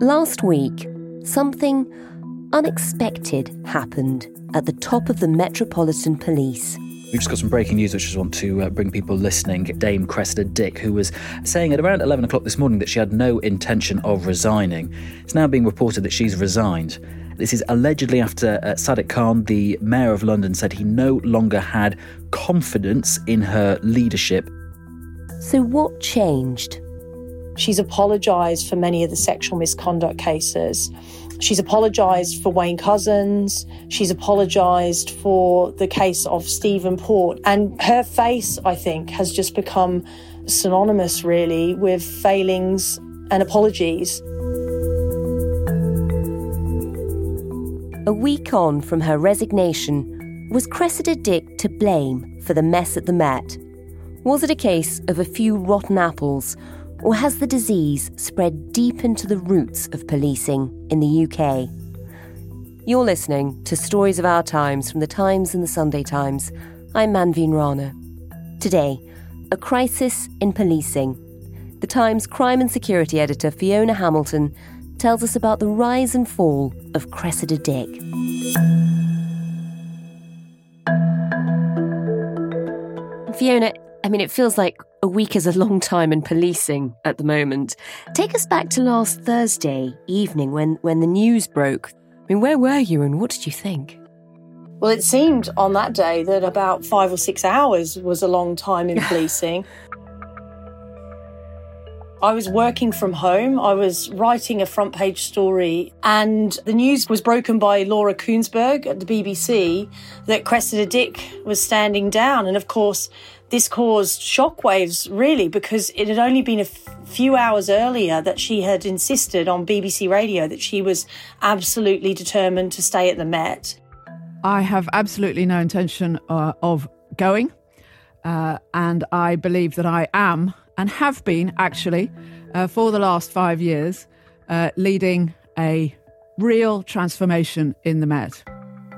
Last week, something unexpected happened at the top of the Metropolitan Police. We've just got some breaking news, which I just want to uh, bring people listening. Dame Cressida Dick, who was saying at around 11 o'clock this morning that she had no intention of resigning. It's now being reported that she's resigned. This is allegedly after uh, Sadiq Khan, the mayor of London, said he no longer had confidence in her leadership. So, what changed? She's apologised for many of the sexual misconduct cases. She's apologised for Wayne Couzens. She's apologised for the case of Stephen Port. And her face, I think, has just become synonymous, really, with failings and apologies. A week on from her resignation, was Cressida Dick to blame for the mess at the Met? Was it a case of a few rotten apples, or has the disease spread deep into the roots of policing in the UK? You're listening to Stories of Our Times from the Times and the Sunday Times. I'm Manveen Rana. Today, a crisis in policing. The Times crime and security editor Fiona Hamilton tells us about the rise and fall of Cressida Dick. Fiona, I mean, it feels like a week is a long time in policing at the moment. Take us back to last Thursday evening when, when the news broke. I mean, where were you and what did you think? Well, it seemed on that day that about five or six hours was a long time in policing. I was working from home. I was writing a front page story, and the news was broken by Laura Kuenssberg at the BBC that Cressida Dick was standing down. And of course, this caused shockwaves, really, because it had only been a f- few hours earlier that she had insisted on BBC Radio that she was absolutely determined to stay at the Met. I have absolutely no intention uh, of going, uh, and I believe that I am and have been actually uh, for the last five years uh, leading a real transformation in the Met.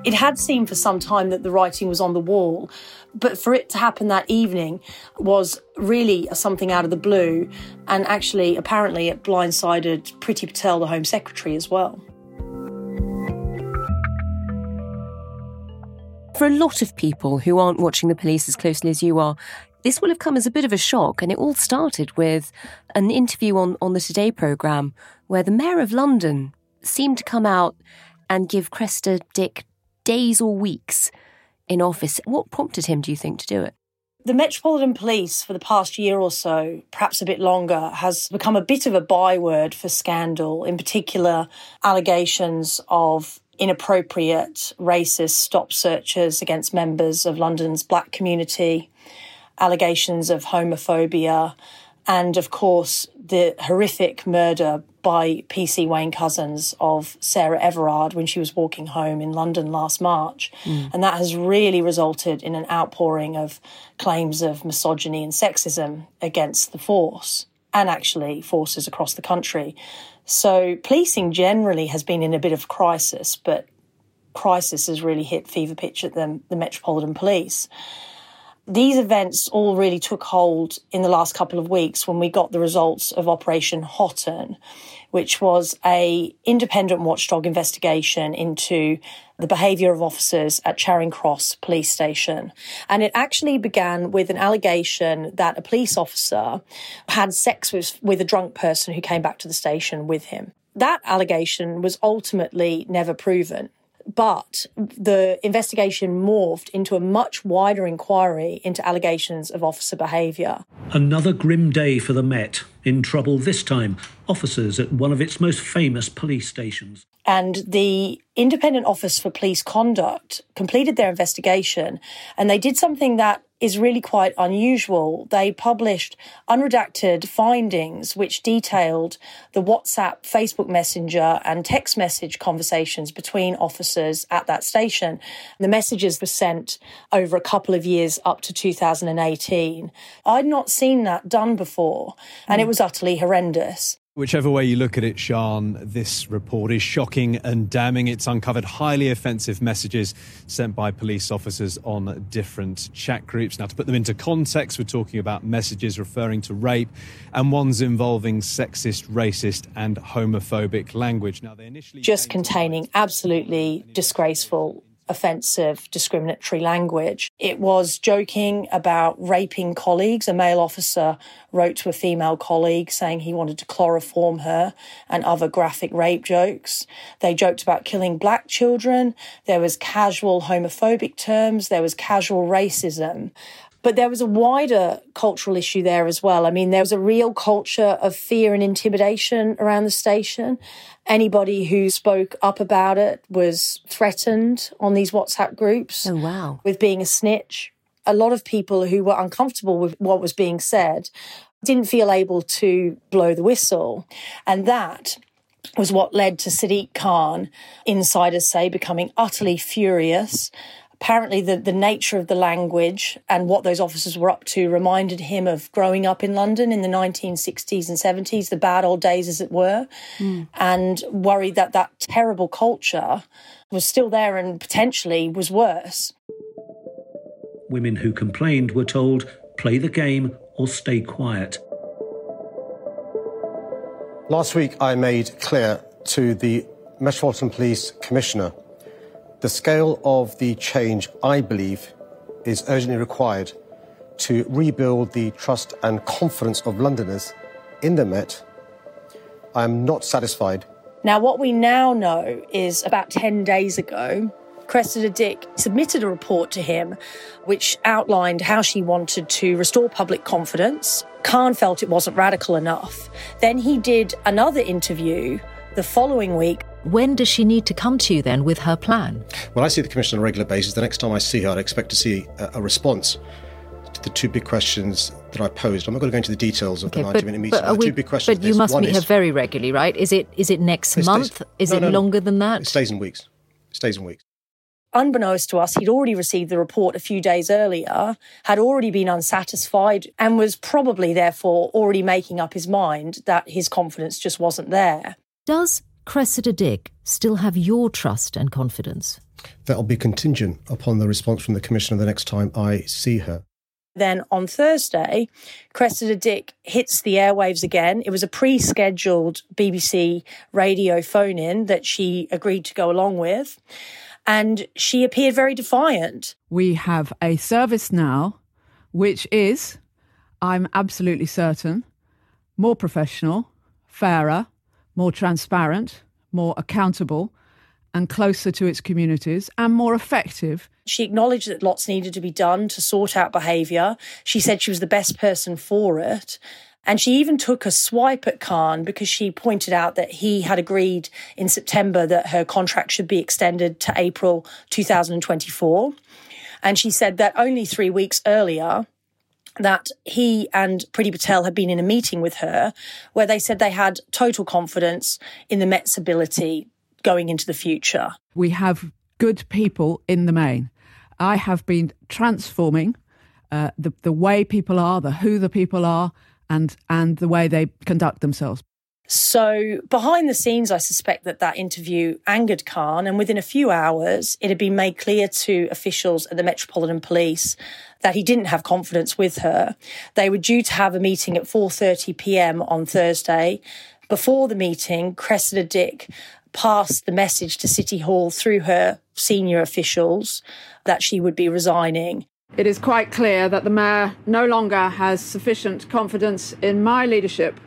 It had seemed for some time that the writing was on the wall, but for it to happen that evening was really something out of the blue. And actually, apparently, it blindsided Priti Patel, the Home Secretary, as well. For a lot of people who aren't watching the police as closely as you are, this will have come as a bit of a shock. And it all started with an interview on, on the Today programme where the Mayor of London seemed to come out and give Cressida Dick days or weeks in office. What prompted him, do you think, to do it? The Metropolitan Police, for the past year or so, perhaps a bit longer, has become a bit of a byword for scandal, in particular, allegations of inappropriate racist stop searches against members of London's black community, allegations of homophobia, and of course, the horrific murder by PC Wayne Couzens of Sarah Everard when she was walking home in London last March. Mm. And that has really resulted in an outpouring of claims of misogyny and sexism against the force and actually forces across the country. So policing generally has been in a bit of crisis, but crisis has really hit fever pitch at the, the Metropolitan Police these events all really took hold in the last couple of weeks when we got the results of Operation Hotton, which was a independent watchdog investigation into the behaviour of officers at Charing Cross police station. And it actually began with an allegation that a police officer had sex with, with a drunk person who came back to the station with him. That allegation was ultimately never proven. But the investigation morphed into a much wider inquiry into allegations of officer behaviour. Another grim day for the Met. In trouble this time, officers at one of its most famous police stations. And the Independent Office for Police Conduct completed their investigation and they did something that is really quite unusual. They published unredacted findings which detailed the WhatsApp, Facebook Messenger, and text message conversations between officers at that station. The messages were sent over a couple of years up to 2018. I'd not seen that done before, and it hmm. was utterly horrendous. Whichever way you look at it, Sean, this report is shocking and damning. It's uncovered highly offensive messages sent by police officers on different chat groups. Now, to put them into context, we're talking about messages referring to rape and ones involving sexist, racist, and homophobic language. Now, they initially just containing absolutely disgraceful offensive, discriminatory language. It was joking about raping colleagues. A male officer wrote to a female colleague saying he wanted to chloroform her and other graphic rape jokes. They joked about killing black children. There was casual homophobic terms. There was casual racism. But there was a wider cultural issue there as well. I mean, there was a real culture of fear and intimidation around the station. Anybody who spoke up about it was threatened on these WhatsApp groups. Oh, wow. With being a snitch. A lot of people who were uncomfortable with what was being said didn't feel able to blow the whistle. And that was what led to Sadiq Khan, insiders say, becoming utterly furious apparently the, the nature of the language and what those officers were up to reminded him of growing up in London in the 1960s and 70s, the bad old days, as it were, mm. and worried that that terrible culture was still there and potentially was worse. Women who complained were told, play the game or stay quiet. Last week, I made clear to the Metropolitan Police Commissioner the scale of the change, I believe, is urgently required to rebuild the trust and confidence of Londoners in the Met. I am not satisfied. Now, what we now know is about 10 days ago, Cressida Dick submitted a report to him which outlined how she wanted to restore public confidence. Khan felt it wasn't radical enough. Then he did another interview the following week when does she need to come to you then with her plan? Well, I see the Commissioner on a regular basis. The next time I see her, I'd expect to see a, a response to the two big questions that I posed. I'm not going to go into the details of okay, the 90 minute meeting. But, the two big questions. But you must meet her very regularly, right? Is it is it next it month? Stays, is no, it no, longer than that? It stays in weeks. It stays in weeks. Unbeknownst to us, he'd already received the report a few days earlier, had already been unsatisfied, and was probably therefore already making up his mind that his confidence just wasn't there. Does Cressida Dick still have your trust and confidence? That'll be contingent upon the response from the Commissioner the next time I see her. Then on Thursday, Cressida Dick hits the airwaves again. It was a pre scheduled BBC radio phone in that she agreed to go along with. And she appeared very defiant. We have a service now, which is, I'm absolutely certain, more professional, fairer, more transparent, more accountable, and closer to its communities and more effective. She acknowledged that lots needed to be done to sort out behaviour. She said she was the best person for it. And she even took a swipe at Khan because she pointed out that he had agreed in September that her contract should be extended to April 2024. And she said that only three weeks earlier, that he and Priti Patel had been in a meeting with her where they said they had total confidence in the Met's ability going into the future. We have good people in the main. I have been transforming uh, the the way people are, the who the people are, and and the way they conduct themselves. So, behind the scenes, I suspect that that interview angered Khan, and within a few hours, it had been made clear to officials at the Metropolitan Police that he didn't have confidence with her. They were due to have a meeting at 4:30 p.m. on Thursday. Before the meeting, Cressida Dick passed the message to City Hall through her senior officials that she would be resigning. It is quite clear that the Mayor no longer has sufficient confidence in my leadership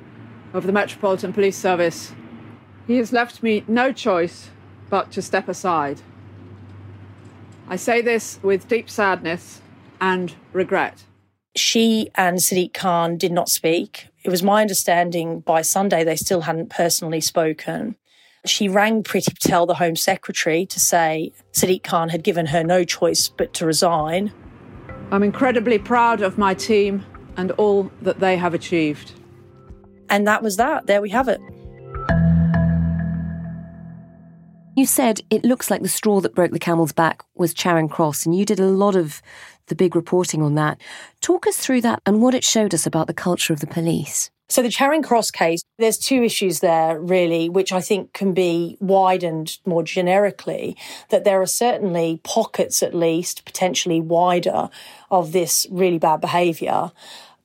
of the Metropolitan Police Service. He has left me no choice but to step aside. I say this with deep sadness and regret. She and Sadiq Khan did not speak. It was my understanding by Sunday they still hadn't personally spoken. She rang Priti Patel, the Home Secretary, to say Sadiq Khan had given her no choice but to resign. I'm incredibly proud of my team and all that they have achieved. And that was that. There we have it. You said it looks like the straw that broke the camel's back was Charing Cross, and you did a lot of the big reporting on that. Talk us through that and what it showed us about the culture of the police. So, the Charing Cross case, there's two issues there, really, which I think can be widened more generically. That there are certainly pockets, at least, potentially wider, of this really bad behaviour.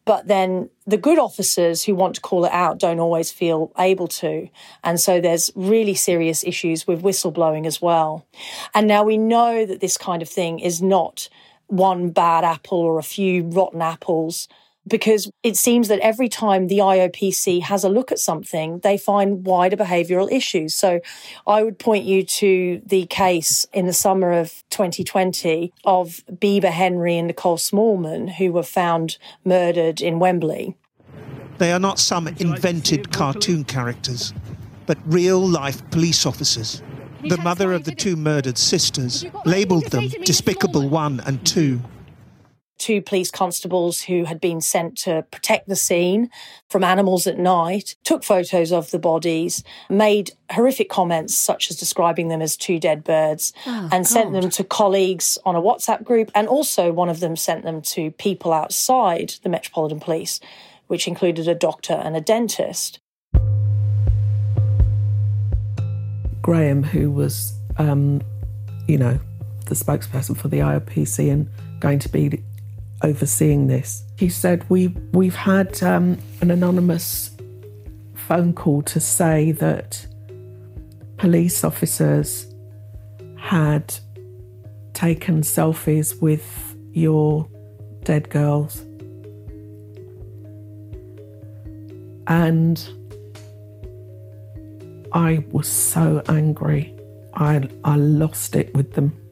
But then the good officers who want to call it out don't always feel able to. And so there's really serious issues with whistleblowing as well. And now we know that this kind of thing is not one bad apple or a few rotten apples because it seems that every time the IOPC has a look at something, they find wider behavioural issues. So I would point you to the case in the summer of 2020 of Bibaa Henry and Nicole Smallman, who were found murdered in Wembley. They are not some invented cartoon characters, but real life police officers. The mother of the two murdered sisters labelled them Despicable One and Two two police constables who had been sent to protect the scene from animals at night, took photos of the bodies, made horrific comments such as describing them as two dead birds, oh, and God. sent them to colleagues on a WhatsApp group. And also, one of them sent them to people outside the Metropolitan Police, which included a doctor and a dentist. Graham, who was, um, you know, the spokesperson for the IOPC and going to be overseeing this. He said, we, We've had um, an anonymous phone call to say that police officers had taken selfies with your dead girls. And I was so angry. I, I lost it with them.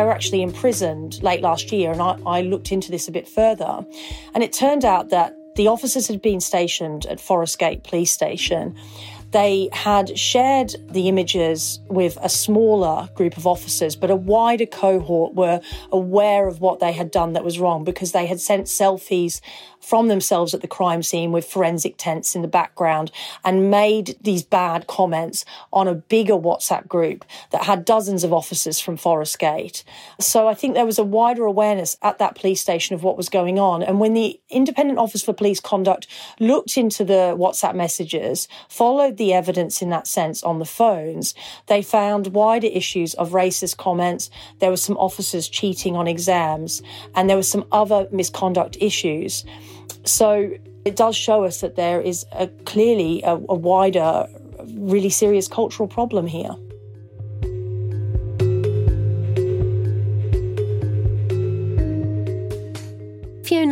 They were actually imprisoned late last year, and I, I looked into this a bit further. And it turned out that the officers had been stationed at Forest Gate Police Station they had shared the images with a smaller group of officers, but a wider cohort were aware of what they had done that was wrong because they had sent selfies from themselves at the crime scene with forensic tents in the background and made these bad comments on a bigger WhatsApp group that had dozens of officers from Forest Gate. So I think there was a wider awareness at that police station of what was going on. And when the Independent Office for Police Conduct looked into the WhatsApp messages, followed the evidence in that sense on the phones, they found wider issues of racist comments. There were some officers cheating on exams, and there were some other misconduct issues. So it does show us that there is a, clearly a, a wider, really serious cultural problem here.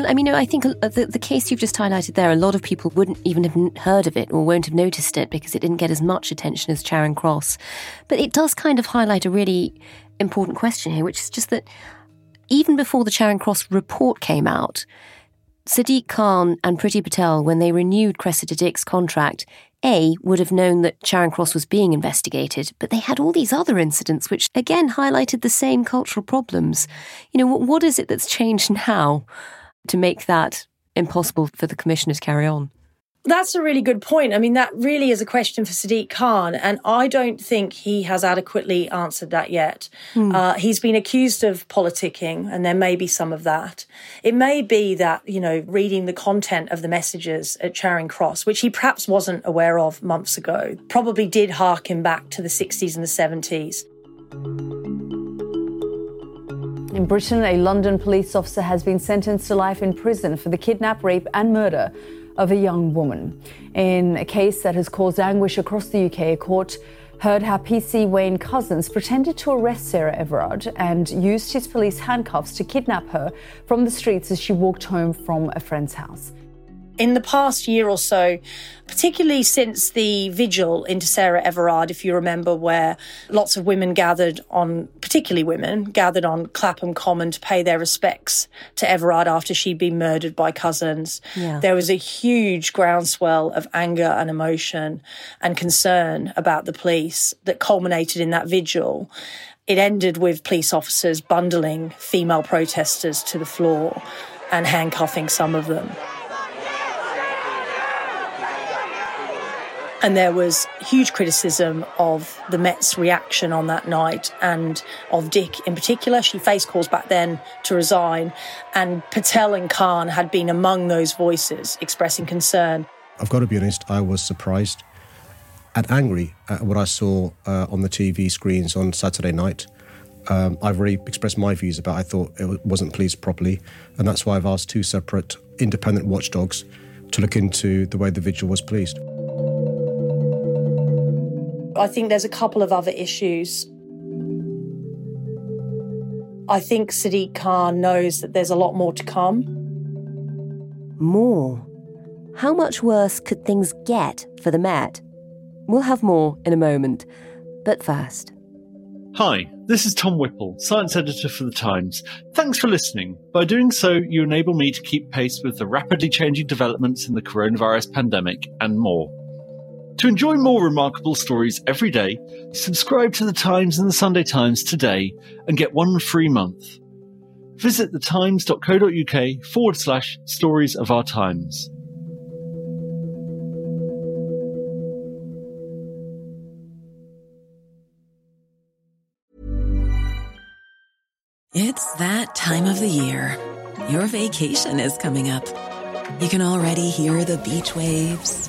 I mean, I think uh, the, the case you've just highlighted there, a lot of people wouldn't even have heard of it or won't have noticed it because it didn't get as much attention as Charing Cross. But it does kind of highlight a really important question here, which is just that even before the Charing Cross report came out, Sadiq Khan and Priti Patel, when they renewed Cressida Dick's contract, A, would have known that Charing Cross was being investigated, but they had all these other incidents which again highlighted the same cultural problems. You know, what is it that's changed now? To make that impossible for the commissioner to carry on? That's a really good point. I mean, that really is a question for Sadiq Khan, and I don't think he has adequately answered that yet. Hmm. Uh, he's been accused of politicking, and there may be some of that. It may be that, you know, reading the content of the messages at Charing Cross, which he perhaps wasn't aware of months ago, probably did harken back to the 60s and the 70s. In Britain, a London police officer has been sentenced to life in prison for the kidnap, rape, and murder of a young woman. In a case that has caused anguish across the UK, a court heard how PC Wayne Couzens pretended to arrest Sarah Everard and used his police handcuffs to kidnap her from the streets as she walked home from a friend's house in the past year or so, particularly since the vigil into Sarah Everard, if you remember, where lots of women gathered on, particularly women, gathered on Clapham Common to pay their respects to Everard after she'd been murdered by Couzens. Yeah. There was a huge groundswell of anger and emotion and concern about the police that culminated in that vigil. It ended with police officers bundling female protesters to the floor and handcuffing some of them. And there was huge criticism of the Met's reaction on that night and of Dick in particular. She faced calls back then to resign, and Patel and Khan had been among those voices expressing concern. I've got to be honest, I was surprised and angry at what I saw uh, on the TV screens on Saturday night. Um, I've already expressed my views about I thought it wasn't policed properly, and that's why I've asked two separate independent watchdogs to look into the way the vigil was policed. I think there's a couple of other issues. I think Sadiq Khan knows that there's a lot more to come. More? How much worse could things get for the Met? We'll have more in a moment, but first. Hi, this is Tom Whipple, science editor for The Times. Thanks for listening. By doing so, you enable me to keep pace with the rapidly changing developments in the coronavirus pandemic and more. To enjoy more remarkable stories every day, subscribe to The Times and The Sunday Times today and get one free month. Visit thetimes.co.uk forward slash stories of our times. It's that time of the year. Your vacation is coming up. You can already hear the beach waves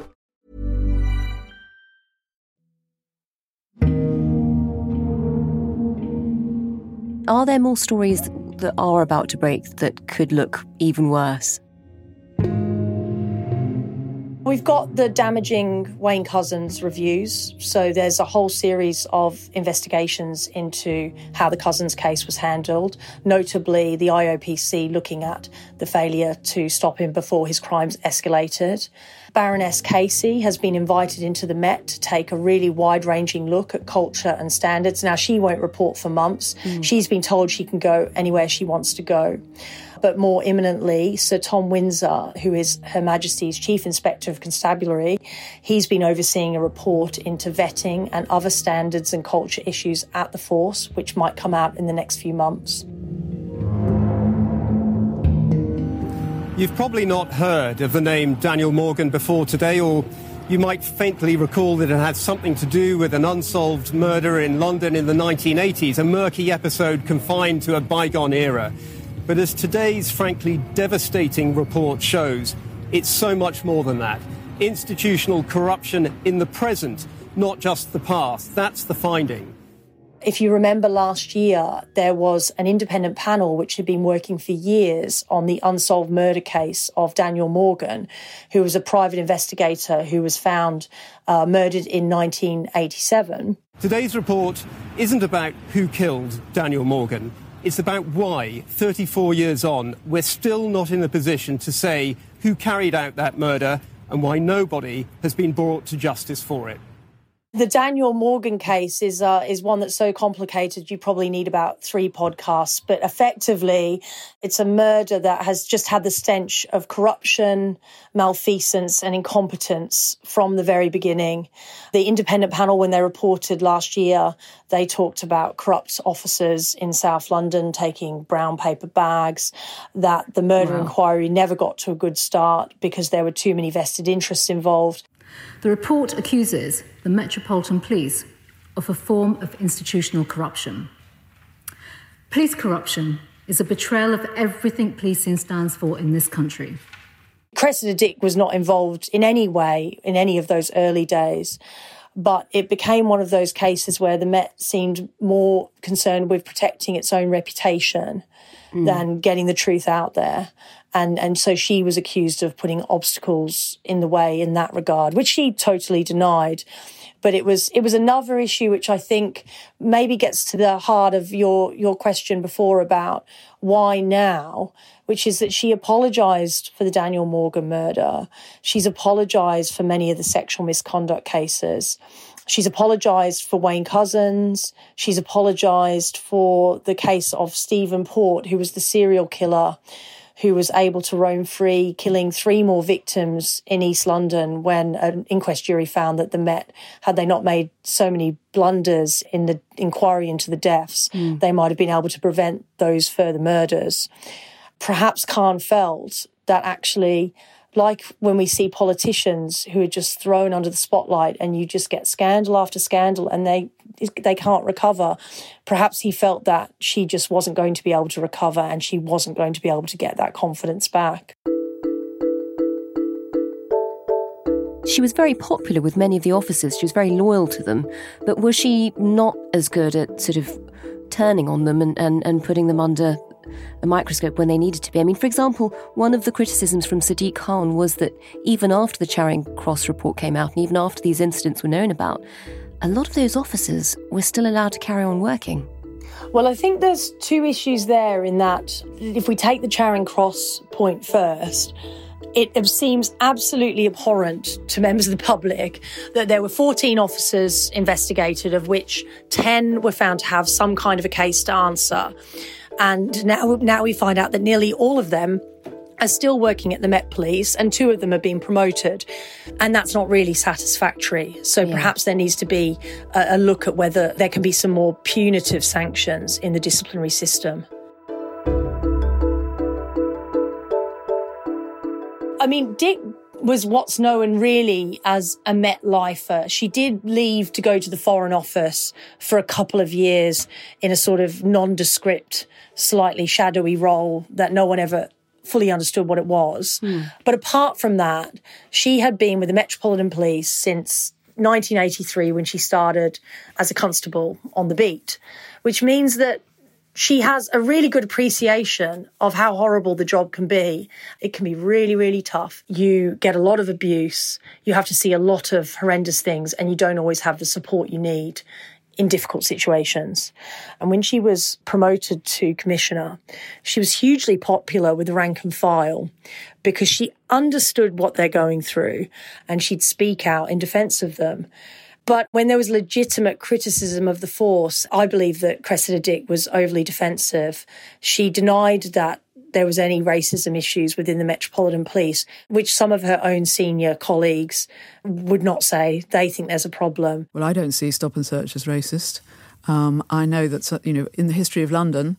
Are there more stories that are about to break that could look even worse? We've got the damaging Wayne Couzens reviews. So there's a whole series of investigations into how the Couzens case was handled, notably the IOPC looking at the failure to stop him before his crimes escalated. Baroness Casey has been invited into the Met to take a really wide ranging look at culture and standards. Now, she won't report for months. Mm. She's been told she can go anywhere she wants to go. But more imminently, Sir Tom Winsor, who is Her Majesty's Chief Inspector of Constabulary, he's been overseeing a report into vetting and other standards and culture issues at the force, which might come out in the next few months. You've probably not heard of the name Daniel Morgan before today, or you might faintly recall that it had something to do with an unsolved murder in London in the 1980s, a murky episode confined to a bygone era. But as today's frankly devastating report shows, it's so much more than that. Institutional corruption in the present, not just the past. That's the finding. If you remember last year, there was an independent panel which had been working for years on the unsolved murder case of Daniel Morgan, who was a private investigator who was found uh, murdered in 1987. Today's report isn't about who killed Daniel Morgan. It's about why, 34 years on, we're still not in a position to say who carried out that murder and why nobody has been brought to justice for it. The Daniel Morgan case is uh, is one that's so complicated you probably need about three podcasts. But effectively, it's a murder that has just had the stench of corruption, malfeasance, and incompetence from the very beginning. The independent panel, when they reported last year, they talked about corrupt officers in South London taking brown paper bags. That the murder wow. inquiry never got to a good start because there were too many vested interests involved. The report accuses the Metropolitan Police of a form of institutional corruption. Police corruption is a betrayal of everything policing stands for in this country. Cressida Dick was not involved in any way in any of those early days, but it became one of those cases where the Met seemed more concerned with protecting its own reputation mm. than getting the truth out there. And and so she was accused of putting obstacles in the way in that regard which she totally denied. But it was it was another issue which I think maybe gets to the heart of your your question before about why now which is that she apologized for the Daniel Morgan murder. She's apologized for many of the sexual misconduct cases She's apologised for Wayne Couzens. She's apologised for the case of Stephen Port, who was the serial killer who was able to roam free, killing three more victims in East London when an inquest jury found that the Met, had they not made so many blunders in the inquiry into the deaths, mm. they might have been able to prevent those further murders. Perhaps Khan felt that actually like when we see politicians who are just thrown under the spotlight and you just get scandal after scandal and they they can't recover perhaps he felt that she just wasn't going to be able to recover and she wasn't going to be able to get that confidence back She was very popular with many of the officers. She was very loyal to them. But was she not as good at sort of turning on them and, and, and putting them under a microscope when they needed to be. I mean, for example, one of the criticisms from Sadiq Khan was that even after the Charing Cross report came out and even after these incidents were known about, a lot of those officers were still allowed to carry on working. Well, I think there's two issues there in that if we take the Charing Cross point first, it seems absolutely abhorrent to members of the public that there were 14 officers investigated, of which 10 were found to have some kind of a case to answer. And now, now we find out that nearly all of them are still working at the Met Police, and two of them are being promoted. And that's not really satisfactory. So yeah. perhaps there needs to be a, a look at whether there can be some more punitive sanctions in the disciplinary system. I mean, Dick was what's known really as a Met lifer. She did leave to go to the Foreign Office for a couple of years in a sort of nondescript, slightly shadowy role that no one ever fully understood what it was. Mm. But apart from that, she had been with the Metropolitan Police since 1983 when she started as a constable on the beat, which means that she has a really good appreciation of how horrible the job can be. It can be really, really tough. You get a lot of abuse. You have to see a lot of horrendous things, and you don't always have the support you need in difficult situations. And when she was promoted to commissioner, she was hugely popular with the rank and file because she understood what they're going through and she'd speak out in defense of them. But when there was legitimate criticism of the force, I believe that Cressida Dick was overly defensive. She denied that there was any racism issues within the Metropolitan Police, which some of her own senior colleagues would not say. They think there's a problem. Well, I don't see stop and search as racist. Um, I know that you know in the history of London,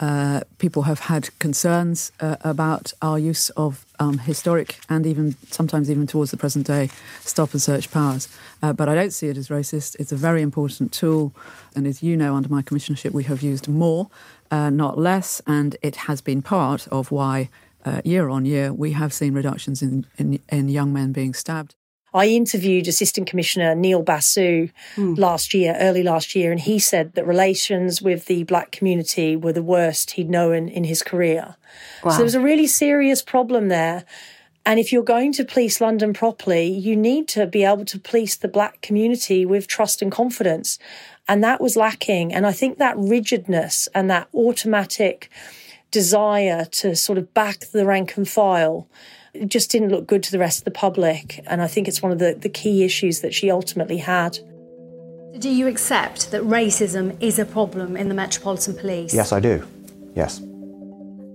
uh, people have had concerns uh, about our use of um, historic and even sometimes even towards the present day stop and search powers. Uh, but I don't see it as racist. It's a very important tool. And as you know, under my commissionership, we have used more, uh, not less. And it has been part of why, uh, year on year, we have seen reductions in, in, in young men being stabbed. I interviewed Assistant Commissioner Neil Basu Hmm. last year, early last year, and he said that relations with the black community were the worst he'd known in his career. Wow. So there was a really serious problem there. And if you're going to police London properly, you need to be able to police the black community with trust and confidence. And that was lacking. And I think that rigidness and that automatic desire to sort of back the rank and file it just didn't look good to the rest of the public. And I think it's one of the, the key issues that she ultimately had. Do you accept that racism is a problem in the Metropolitan Police? Yes, I do. Yes.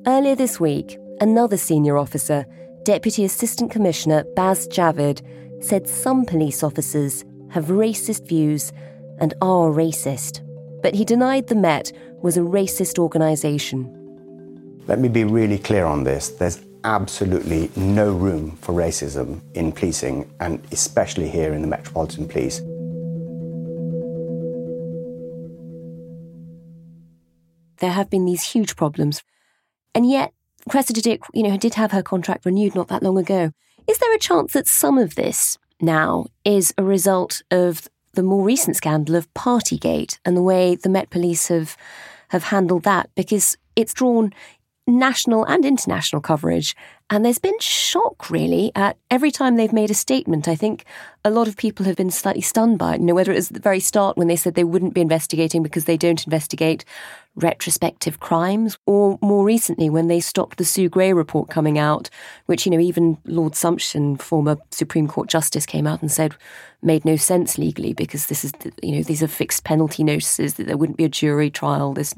Earlier this week, another senior officer, Deputy Assistant Commissioner Bas Javid, said some police officers have racist views and are racist. But he denied the Met was a racist organisation. Let me be really clear on this. There's absolutely no room for racism in policing, and especially here in the Metropolitan Police. There have been these huge problems. And yet, Cressida Dick, you know, did have her contract renewed not that long ago. Is there a chance that some of this now is a result of the more recent scandal of Partygate and the way the Met Police have have handled that? Because it's drawn national and international coverage. And there's been shock, really, at every time they've made a statement. I think a lot of people have been slightly stunned by it. You know, whether it was at the very start when they said they wouldn't be investigating because they don't investigate retrospective crimes, or more recently when they stopped the Sue Gray report coming out, which, you know, even Lord Sumption, former Supreme Court Justice, came out and said made no sense legally because this is, you know, these are fixed penalty notices, that there wouldn't be a jury trial, there's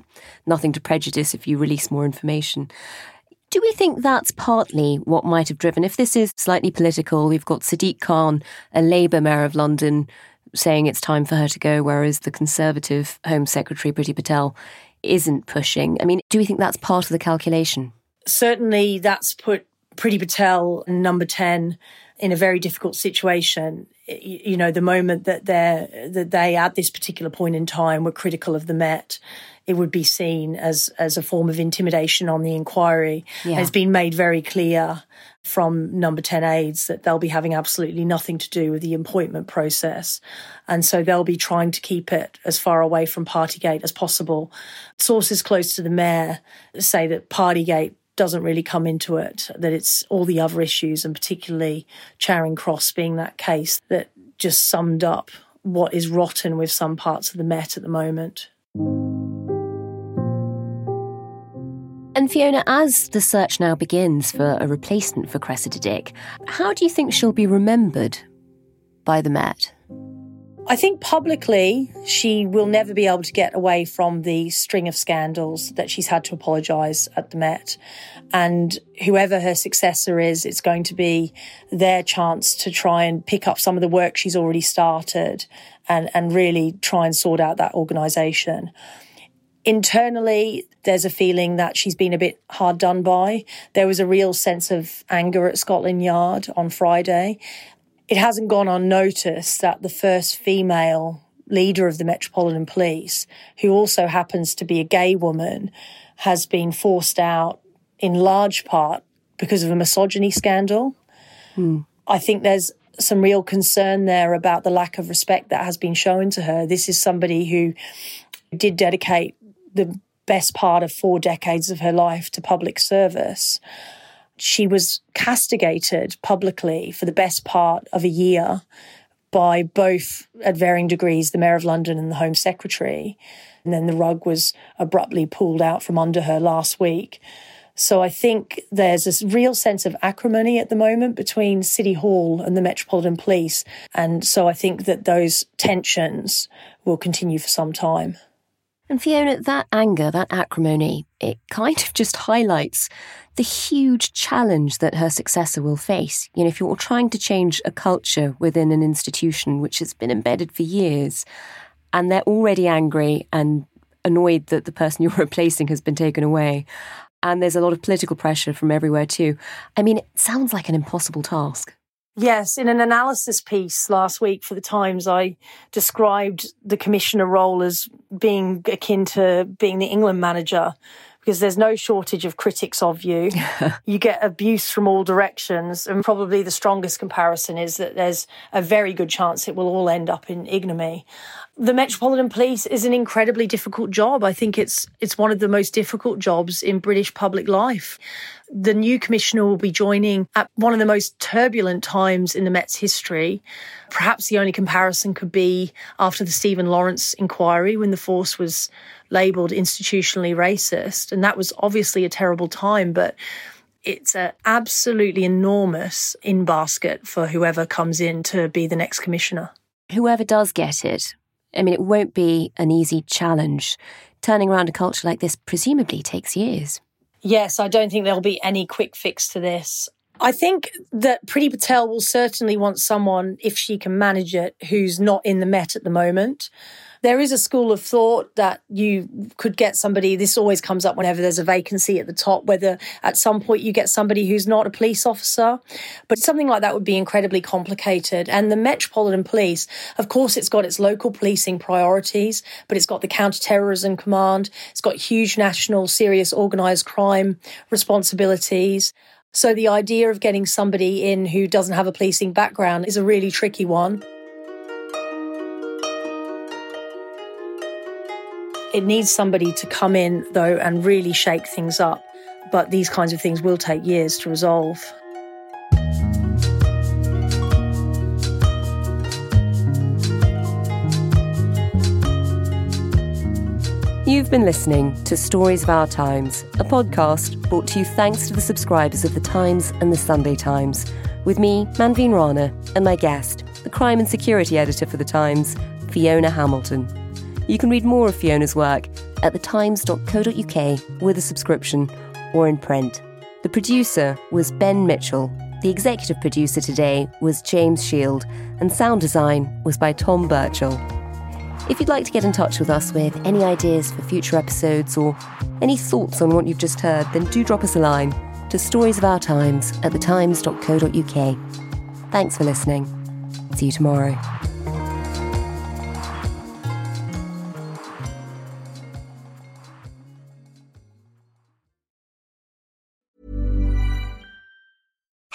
nothing to prejudice if you release more information. Do we think that's partly what might have driven? If this is slightly political, we've got Sadiq Khan, a Labour mayor of London, saying it's time for her to go, whereas the Conservative Home Secretary, Priti Patel, isn't pushing. I mean, do we think that's part of the calculation? Certainly, that's put Priti Patel, number 10, in a very difficult situation. You know, the moment that they're, that they, at this particular point in time, were critical of the Met, it would be seen as, as a form of intimidation on the inquiry. Yeah. It's been made very clear from number 10 aides that they'll be having absolutely nothing to do with the appointment process. And so they'll be trying to keep it as far away from Partygate as possible. Sources close to the mayor say that Partygate doesn't really come into it, that it's all the other issues, and particularly Charing Cross being that case that just summed up what is rotten with some parts of the Met at the moment. And Fiona, as the search now begins for a replacement for Cressida Dick, how do you think she'll be remembered by the Met? I think publicly she will never be able to get away from the string of scandals that she's had to apologise at the Met. And whoever her successor is, it's going to be their chance to try and pick up some of the work she's already started and, and really try and sort out that organisation. Internally, there's a feeling that she's been a bit hard done by. There was a real sense of anger at Scotland Yard on Friday. It hasn't gone unnoticed that the first female leader of the Metropolitan Police, who also happens to be a gay woman, has been forced out in large part because of a misogyny scandal. Hmm. I think there's some real concern there about the lack of respect that has been shown to her. This is somebody who did dedicate the best part of four decades of her life to public service. She was castigated publicly for the best part of a year by both, at varying degrees, the Mayor of London and the Home Secretary. And then the rug was abruptly pulled out from under her last week. So I think there's this real sense of acrimony at the moment between City Hall and the Metropolitan Police. And so I think that those tensions will continue for some time. And Fiona, that anger, that acrimony, it kind of just highlights the huge challenge that her successor will face. You know, if you're trying to change a culture within an institution which has been embedded for years, and they're already angry and annoyed that the person you're replacing has been taken away, and there's a lot of political pressure from everywhere too. I mean, it sounds like an impossible task. Yes, in an analysis piece last week for the Times, I described the commissioner role as being akin to being the England manager because there's no shortage of critics of you. you get abuse from all directions. And probably the strongest comparison is that there's a very good chance it will all end up in ignominy. The Metropolitan Police is an incredibly difficult job. I think it's it's one of the most difficult jobs in British public life. The new commissioner will be joining at one of the most turbulent times in the Met's history. Perhaps the only comparison could be after the Stephen Lawrence inquiry when the force was labelled institutionally racist. And that was obviously a terrible time, but it's an absolutely enormous in basket for whoever comes in to be the next commissioner. Whoever does get it, I mean, it won't be an easy challenge. Turning around a culture like this presumably takes years. Yes, I don't think there'll be any quick fix to this. I think that Priti Patel will certainly want someone, if she can manage it, who's not in the Met at the moment. There is a school of thought that you could get somebody, this always comes up whenever there's a vacancy at the top, whether at some point you get somebody who's not a police officer. But something like that would be incredibly complicated. And the Metropolitan Police, of course, it's got its local policing priorities, but it's got the counter-terrorism command. It's got huge national serious organised crime responsibilities. So the idea of getting somebody in who doesn't have a policing background is a really tricky one. It needs somebody to come in, though, and really shake things up. But these kinds of things will take years to resolve. You've been listening to Stories of Our Times, a podcast brought to you thanks to the subscribers of The Times and The Sunday Times, with me, Manveen Rana, and my guest, the crime and security editor for The Times, Fiona Hamilton. You can read more of Fiona's work at thetimes.co.uk with a subscription or in print. The producer was Ben Mitchell. The executive producer today was James Shield, and sound design was by Tom Birchall. If you'd like to get in touch with us with any ideas for future episodes or any thoughts on what you've just heard, then do drop us a line to stories of our times at thetimes.co.uk. Thanks for listening. See you tomorrow.